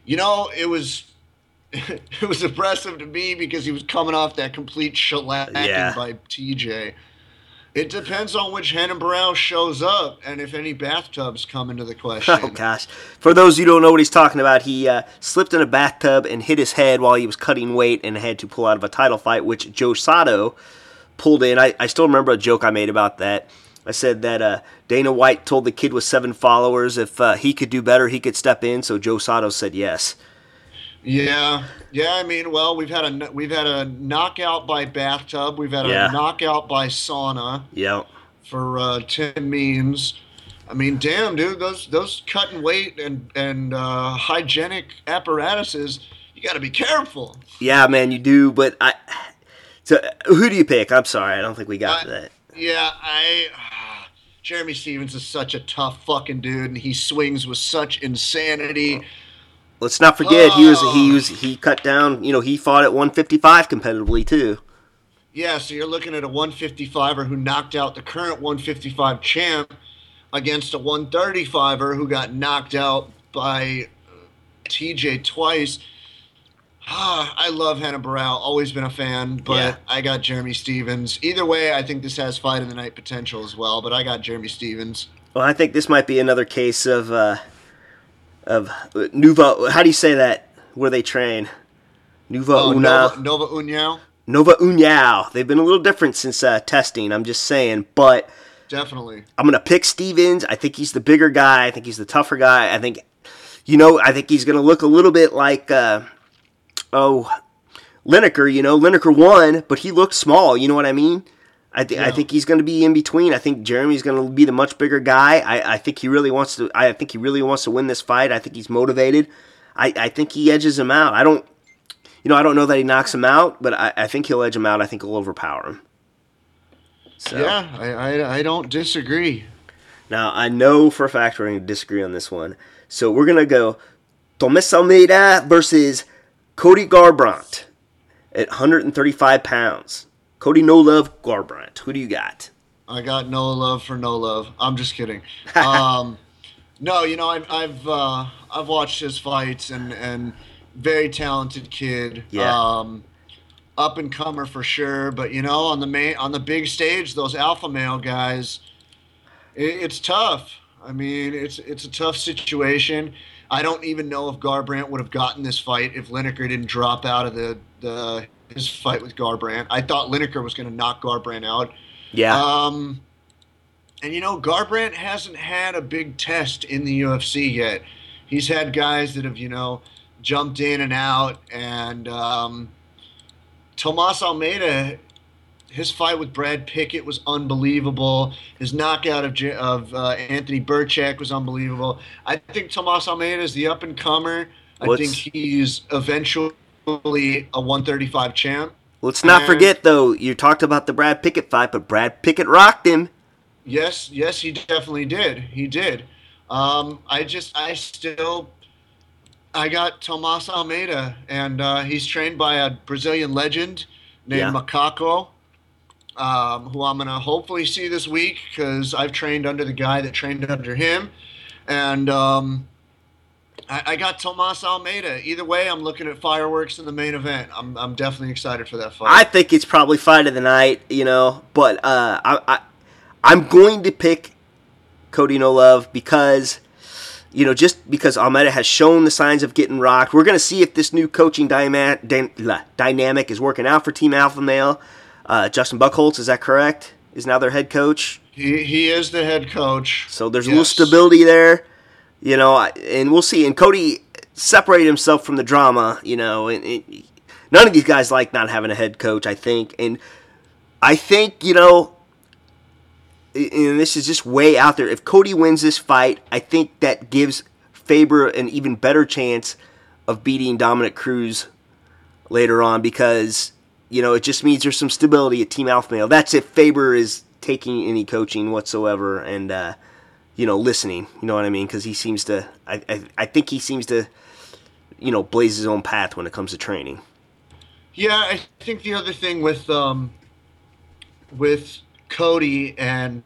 You know, it was it was impressive to me because he was coming off that complete shellacking Yeah. by TJ. It depends on which Renan Barão shows up and if any bathtubs come into the question. Oh gosh! For those who don't know what he's talking about, he uh, slipped in a bathtub and hit his head while he was cutting weight and had to pull out of a title fight, which Joe Soto pulled in. I, I still remember a joke I made about that. I said that uh, Dana White told the kid with seven followers if uh, he could do better, he could step in. So Joe Soto said yes. Yeah, yeah. I mean, well, we've had a we've had a knockout by bathtub. We've had a Yeah. knockout by sauna Yeah. for uh, Tim Means. I mean, damn, dude, those those cutting weight and and uh, hygienic apparatuses, you got to be careful. Yeah, man, you do. But I. So who do you pick? I'm sorry, I don't think we got I- that. Yeah, I. Jeremy Stephens is such a tough fucking dude, and he swings with such insanity. Let's not forget he was he Oh. was he cut down. You know, he fought at 155 competitively too. Yeah, so you're looking at a 155er who knocked out the current 155 champ against a 135er who got knocked out by uh, TJ twice. Ah, I love Renan Barão, always been a fan, but Yeah. I got Jeremy Stephens. Either way, I think this has fight of the night potential as well, but I got Jeremy Stephens. Well, I think this might be another case of uh, of uh, Nuva. How do you say that? Where they train? Nuva Oh, Nova, Nova Uniao? Nova Uniao. They've been a little different since uh, testing. I'm just saying, but Definitely. I'm gonna pick Stephens. I think he's the bigger guy. I think he's the tougher guy. I think, you know, I think he's gonna look a little bit like, uh, oh, Lineker. You know, Lineker won, but he looked small. You know what I mean? I, th- I think he's going to be in between. I think Jeremy's going to be the much bigger guy. I, I think he really wants to. I think he really wants to win this fight. I think he's motivated. I, I think he edges him out. I don't, you know, I don't know that he knocks him out, but I, I think he'll edge him out. I think he'll overpower him. So. Yeah, I, I, I don't disagree. Now I know for a fact we're going to disagree on this one. So we're going to go Tomas Almeida versus Cody Garbrandt at 135 pounds. Cody No Love Garbrandt. Who do you got? I got no love for no love. I'm just kidding. Um, no, you know, I've I've uh, I've watched his fights and and very talented kid. Yeah. Um, up and comer for sure, but you know, on the main on the big stage, those alpha male guys, it, it's tough. I mean, it's it's a tough situation. I don't even know if Garbrandt would have gotten this fight if Lineker didn't drop out of the the his fight with Garbrandt. I thought Lineker was going to knock Garbrandt out. Yeah. Um, and you know, Garbrandt hasn't had a big test in the UFC yet. He's had guys that have, you know, jumped in and out. And um, Tomas Almeida, his fight with Brad Pickett was unbelievable. His knockout of, of uh, Anthony Birchak was unbelievable. I think Tomas Almeida is the up and comer. I think he's eventually a 135 champ. Let's not and- forget though. You talked about the Brad Pickett fight, but Brad Pickett rocked him. Yes, yes, he definitely did. He did. Um, I just, I still, I got Tomas Almeida, and uh, he's trained by a Brazilian legend named Yeah. Macaco, um, who I'm gonna hopefully see this week because I've trained under the guy that trained under him, and um, I, I got Tomas Almeida. Either way, I'm looking at fireworks in the main event. I'm, I'm definitely excited for that fight. I think it's probably fight of the night, you know, but uh, I, I I'm going to pick Cody No Love because you know, just because Almeida has shown the signs of getting rocked. We're going to see if this new coaching dyma- dy- dynamic is working out for Team Alpha Male. Uh, Justin Buchholz, is that correct? Is now their head coach. He, he is the head coach. So there's yes. a little stability there, you know, and we'll see. And Cody separated himself from the drama, you know, and, and none of these guys like not having a head coach, I think. And I think, you know, and this is just way out there. If Cody wins this fight, I think that gives Faber an even better chance of beating Dominick Cruz later on because you know it just means there's some stability at Team Alpha Male. That's if Faber is taking any coaching whatsoever and uh, you know listening. You know what I mean? Because he seems to. I, I I think he seems to you know blaze his own path when it comes to training. Yeah, I think the other thing with um, with Cody and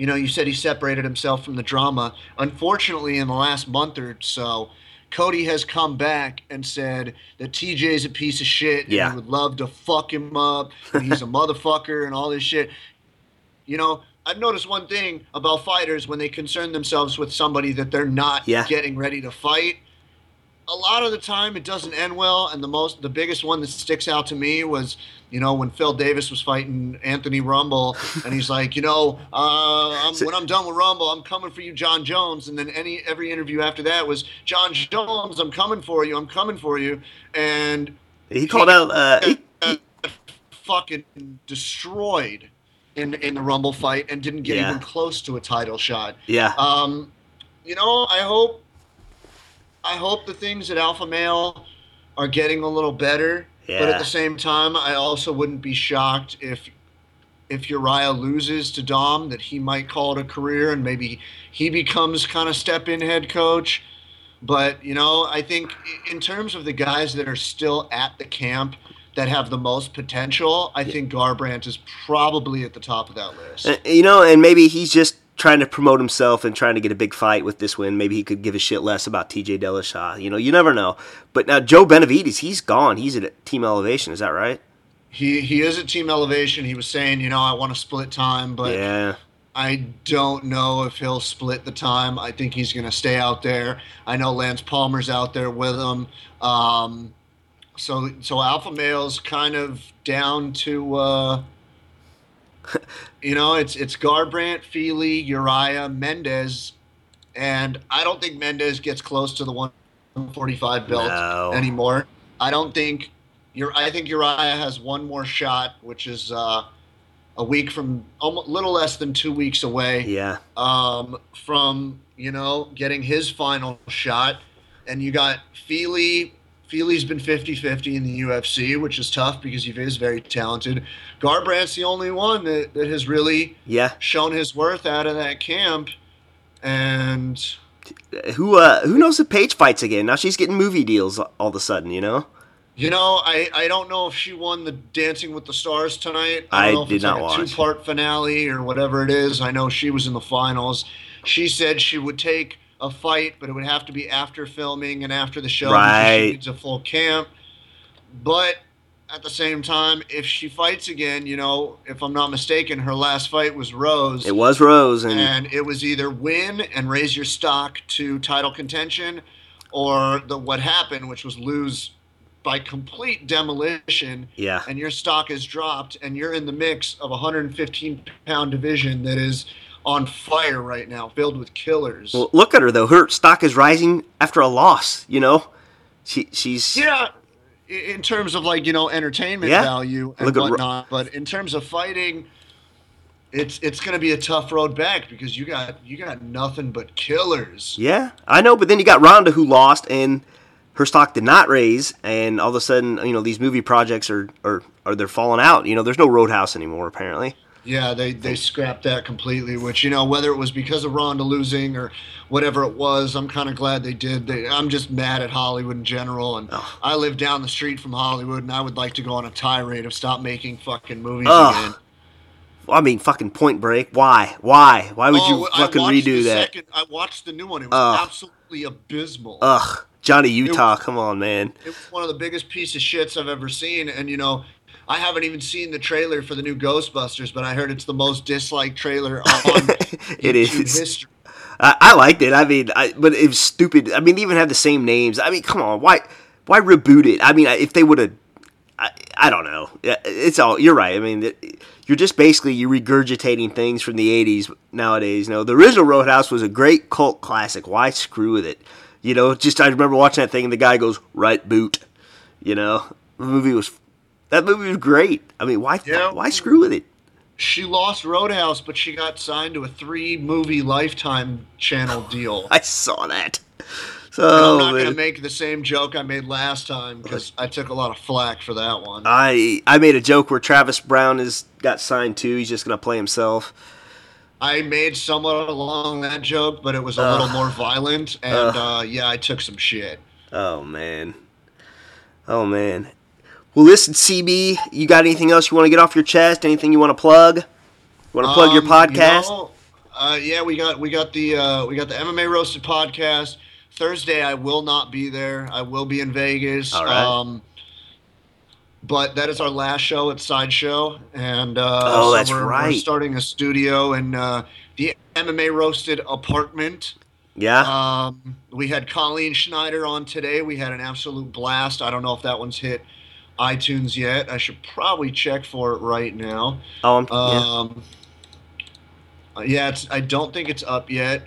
you know, you said he separated himself from the drama. Unfortunately, in the last month or so, Cody has come back and said that TJ is a piece of shit and yeah. he would love to fuck him up and he's a motherfucker and all this shit. You know, I've noticed one thing about fighters when they concern themselves with somebody that they're not yeah. getting ready to fight. A lot of the time it doesn't end well and the most the biggest one that sticks out to me was you know when phil davis was fighting anthony rumble and he's like you know uh, I'm, when i'm done with rumble i'm coming for you Jon jones. And then any every interview after that was Jon jones i'm coming for you i'm coming for you. And he called he, out uh, he, he, fucking destroyed in in the rumble fight and didn't get yeah. even close to a title shot yeah um you know i hope I hope the things at Alpha Male are getting a little better. Yeah. But at the same time, I also wouldn't be shocked if if Uriah loses to Dom that he might call it a career and maybe he becomes kind of step in head coach. But, you know, I think in terms of the guys that are still at the camp that have the most potential, I think Garbrandt is probably at the top of that list. Uh, you know, and maybe he's just trying to promote himself and trying to get a big fight with this win. Maybe he could give a shit less about TJ Dillashaw. You know, you never know. But now Joe Benavidez, he's gone. He's at Team Elevation. Is that right? He he is at Team Elevation. He was saying, you know, I want to split time, but yeah. I don't know if he'll split the time. I think he's going to stay out there. I know Lance Palmer's out there with him. Um, so so Alpha Male's kind of down to. Uh, you know, it's it's Garbrandt, Fili, Uriah, Mendes, and I don't think Mendes gets close to the 145 belt no. anymore. I don't think you're. I think Uriah has one more shot, which is uh, a week from, almost little less than two weeks away. Yeah. Um, from you know getting his final shot, and you got Fili Fili's been 50-50 in the UFC, which is tough because he is very talented. Garbrandt's the only one that, that has really yeah shown his worth out of that camp. And who uh who knows if Paige fights again? Now she's getting movie deals all of a sudden, you know? You know, I, I don't know if she won the Dancing with the Stars tonight. I, I did not like watch. Two part finale or whatever it is. I know she was in the finals. She said she would take a fight, but it would have to be after filming and after the show right. she needs a full camp. But at the same time, if she fights again, you know, if I'm not mistaken, her last fight was Rose. It was Rose, and, and it was either win and raise your stock to title contention, or the what happened, which was lose by complete demolition. Yeah. And your stock is dropped, and you're in the mix of a 115 pound division that is on fire right now, filled with killers. Well, look at her though; her stock is rising after a loss. You know, she she's yeah. In terms of like you know entertainment yeah. value and look whatnot, at, but in terms of fighting, it's it's going to be a tough road back because you got you got nothing but killers. Yeah, I know, but then you got Ronda who lost and her stock did not raise, and all of a sudden, you know, these movie projects are are are they're falling out. You know, there's no Roadhouse anymore apparently. Yeah, they, they scrapped that completely, which, you know, whether it was because of Ronda losing or whatever it was, I'm kind of glad they did. They, I'm just mad at Hollywood in general. And oh. I live down the street from Hollywood, and I would like to go on a tirade of stop making fucking movies oh. again. I mean, fucking Point Break. Why? Why? Why would Oh, you fucking redo that? Second, I watched the new one. It was Ugh. absolutely abysmal. Ugh, Johnny Utah. was- come on, man. it was one of the biggest piece of shits I've ever seen. And you know, I haven't even seen the trailer for the new Ghostbusters, but I heard it's the most disliked trailer on It YouTube is. history. I, I liked it. I mean, I, but it was stupid. I mean, they even have the same names. I mean, come on, why, why reboot it? I mean, if they would have, I, I don't know. It's all. You're right. I mean, it- you're just basically you're regurgitating things from the '80s nowadays. You know, the original Roadhouse was a great cult classic. Why screw with it? You know, just I remember watching that thing, and the guy goes right boot. You know, the movie was that movie was great. I mean, why Yeah. why screw with it? She lost Roadhouse, but she got signed to a three movie Lifetime channel deal. I saw that. So And I'm not going to make the same joke I made last time because I took a lot of flack for that one. I I made a joke where Travis Browne is got signed too. He's just gonna play himself. I made somewhat along that joke, but it was a Ugh. little more violent, and uh, yeah, I took some shit. Oh man. Oh man. Well, listen, CB, you got anything else you want to get off your chest? Anything you want to plug? You want to plug your Um, podcast? You know, uh, yeah, we got we got the uh, we got the MMA roasted podcast. Thursday, I will not be there. I will be in Vegas. All right. Um, but that is our last show at Sideshow, and uh, Oh, so that's we're, We're starting a studio in uh, the MMA roasted apartment. yeah. Um, we had Colleen Schneider on today. We had an absolute blast. I don't know if that one's hit iTunes yet. I should probably check for it right now. oh, I'm, yeah. Um, uh, yeah, it's, I don't think it's up yet.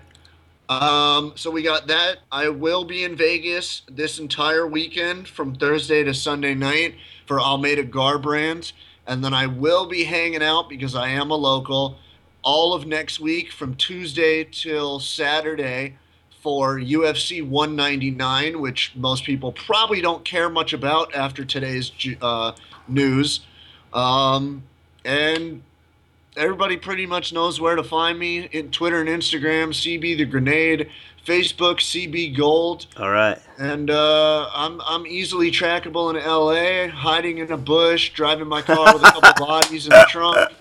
Um, so we got that. I will be in Vegas this entire weekend from Thursday to Sunday night for Almeida Garbrands. And then I will be hanging out because I am a local all of next week from Tuesday till Saturday for UFC 199, which most people probably don't care much about after today's uh, news. Um, and everybody pretty much knows where to find me in Twitter and Instagram, CB the Grenade, Facebook, CB Gold, All right. and uh, I'm I'm easily trackable in LA, hiding in a bush, driving my car with a couple bodies in the trunk.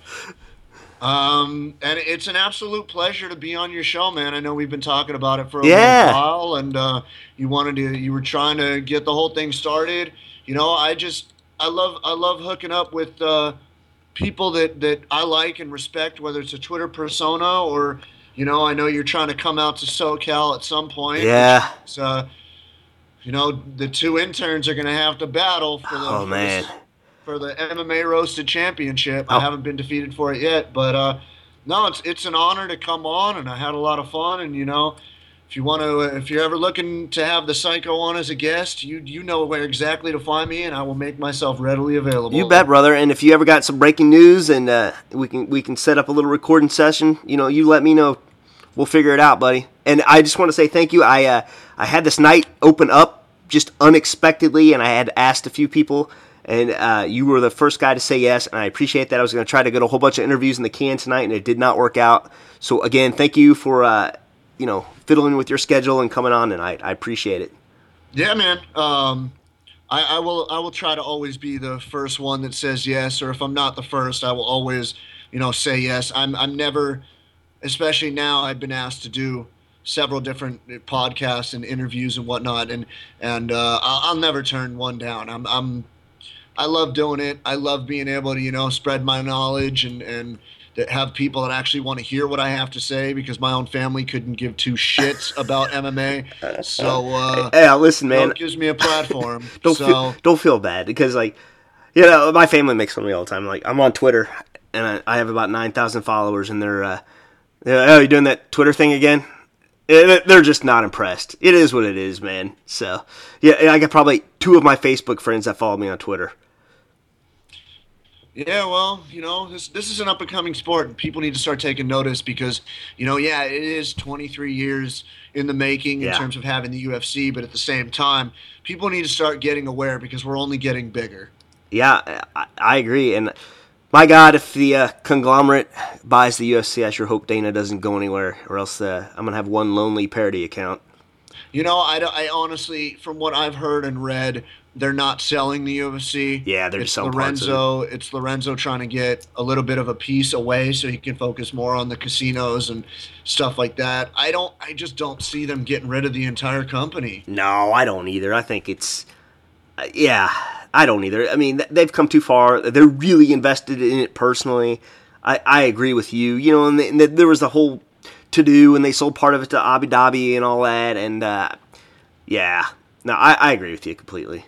Um, and it's an absolute pleasure to be on your show, man. I know we've been talking about it for a Yeah. while, and uh, you wanted to, you were trying to get the whole thing started. You know, I just, I love, I love hooking up with uh, people that that I like and respect, whether it's a Twitter persona or, you know, I know you're trying to come out to SoCal at some point. Yeah. So, uh, you know, the two interns are going to have to battle for the Oh man. the for the MMA Roasted Championship. Oh. I haven't been defeated for it yet, but uh, no, it's it's an honor to come on, and I had a lot of fun. And you know, if you want to, if you're ever looking to have the Psycho on as a guest, you you know where exactly to find me, and I will make myself readily available. You bet, brother. And if you ever got some breaking news and uh, we can we can set up a little recording session, you know, you let me know. We'll figure it out, buddy. And I just want to say thank you. I uh, I had this night open up just unexpectedly, and I had asked a few people, and uh, you were the first guy to say yes, and I appreciate that. I was going to try to get a whole bunch of interviews in the can tonight, and it did not work out. So again, thank you for uh, you know fiddling with your schedule and coming on tonight. I appreciate it. Yeah, man. Um, I, I will. I will try to always be the first one that says yes, or if I'm not the first, I will always, you know, say yes. I'm. I'm never, especially now. I've been asked to do several different podcasts and interviews and whatnot, and and uh, I'll, I'll never turn one down. I'm. I'm. I love doing it. I love being able to, you know, spread my knowledge and and that have people that actually want to hear what I have to say because my own family couldn't give two shits about MMA. So. Uh, Hey, uh, listen, man. it gives me a platform. don't so feel, don't feel bad because like you know my family makes fun of me all the time like i'm on twitter and i, I have about 9000 followers and they're uh they're, oh you doing that twitter thing again Eh, they're just not impressed it is what it is man so yeah i got probably two of my facebook friends that follow me on twitter yeah, well, you know, this this is an up and coming sport. and People need to start taking notice because, you know, yeah, it is 23 years in the making in terms of having the UFC, but at the same time, people need to start getting aware because we're only getting bigger. yeah i, I agree and my god if the uh, conglomerate buys the ufc i sure hope dana doesn't go anywhere or else uh, i'm gonna have one lonely parody account You know, I, don't- I honestly, from what I've heard and read, they're not selling the UFC. Yeah, they're it's just selling parts of Lorenzo. It's Lorenzo trying to get a little bit of a piece away so he can focus more on the casinos and stuff like that. I don't. I just don't see them getting rid of the entire company. No, I don't either. I think it's, uh, yeah, I don't either. I mean, they've come too far. They're really invested in it personally. I, I agree with you. You know, and, th- and th- there was the whole to do, and they sold part of it to Abu Dhabi and all that. And uh, yeah, no, I, I agree with you completely.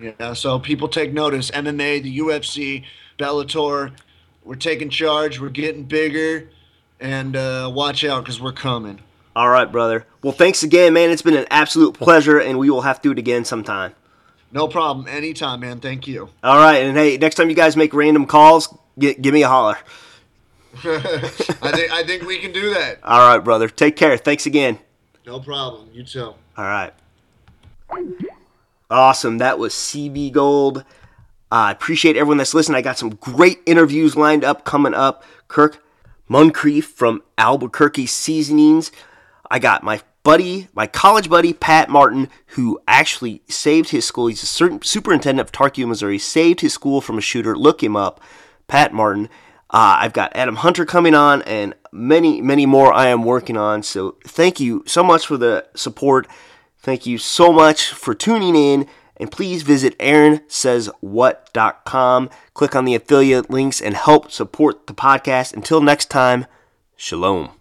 Yeah, so people take notice. MMA, the UFC, Bellator, we're taking charge. We're getting bigger, and uh, watch out because we're coming. All right, brother. Well, thanks again, man. It's been an absolute pleasure, and we will have to do it again sometime. No problem. Anytime, man. Thank you. All right, and hey, next time you guys make random calls, get, give me a holler. I think I think we can do that. All right, brother. Take care. Thanks again. No problem. You too. All right. Awesome. That was CB Gold. I uh, appreciate everyone that's listening. I got some great interviews lined up coming up. Kirk Moncrief from Albuquerque Seasonings. I got my buddy, my college buddy, Pat Martin, who actually saved his school. He's a certain superintendent of Tarkio, Missouri, saved his school from a shooter. Look him up, Pat Martin. Uh, I've got Adam Hunter coming on and many, many more I am working on. So thank you so much for the support. Thank you so much for tuning in. And please visit AaronSaysWhat.com. Click on the affiliate links and help support the podcast. Until next time, shalom.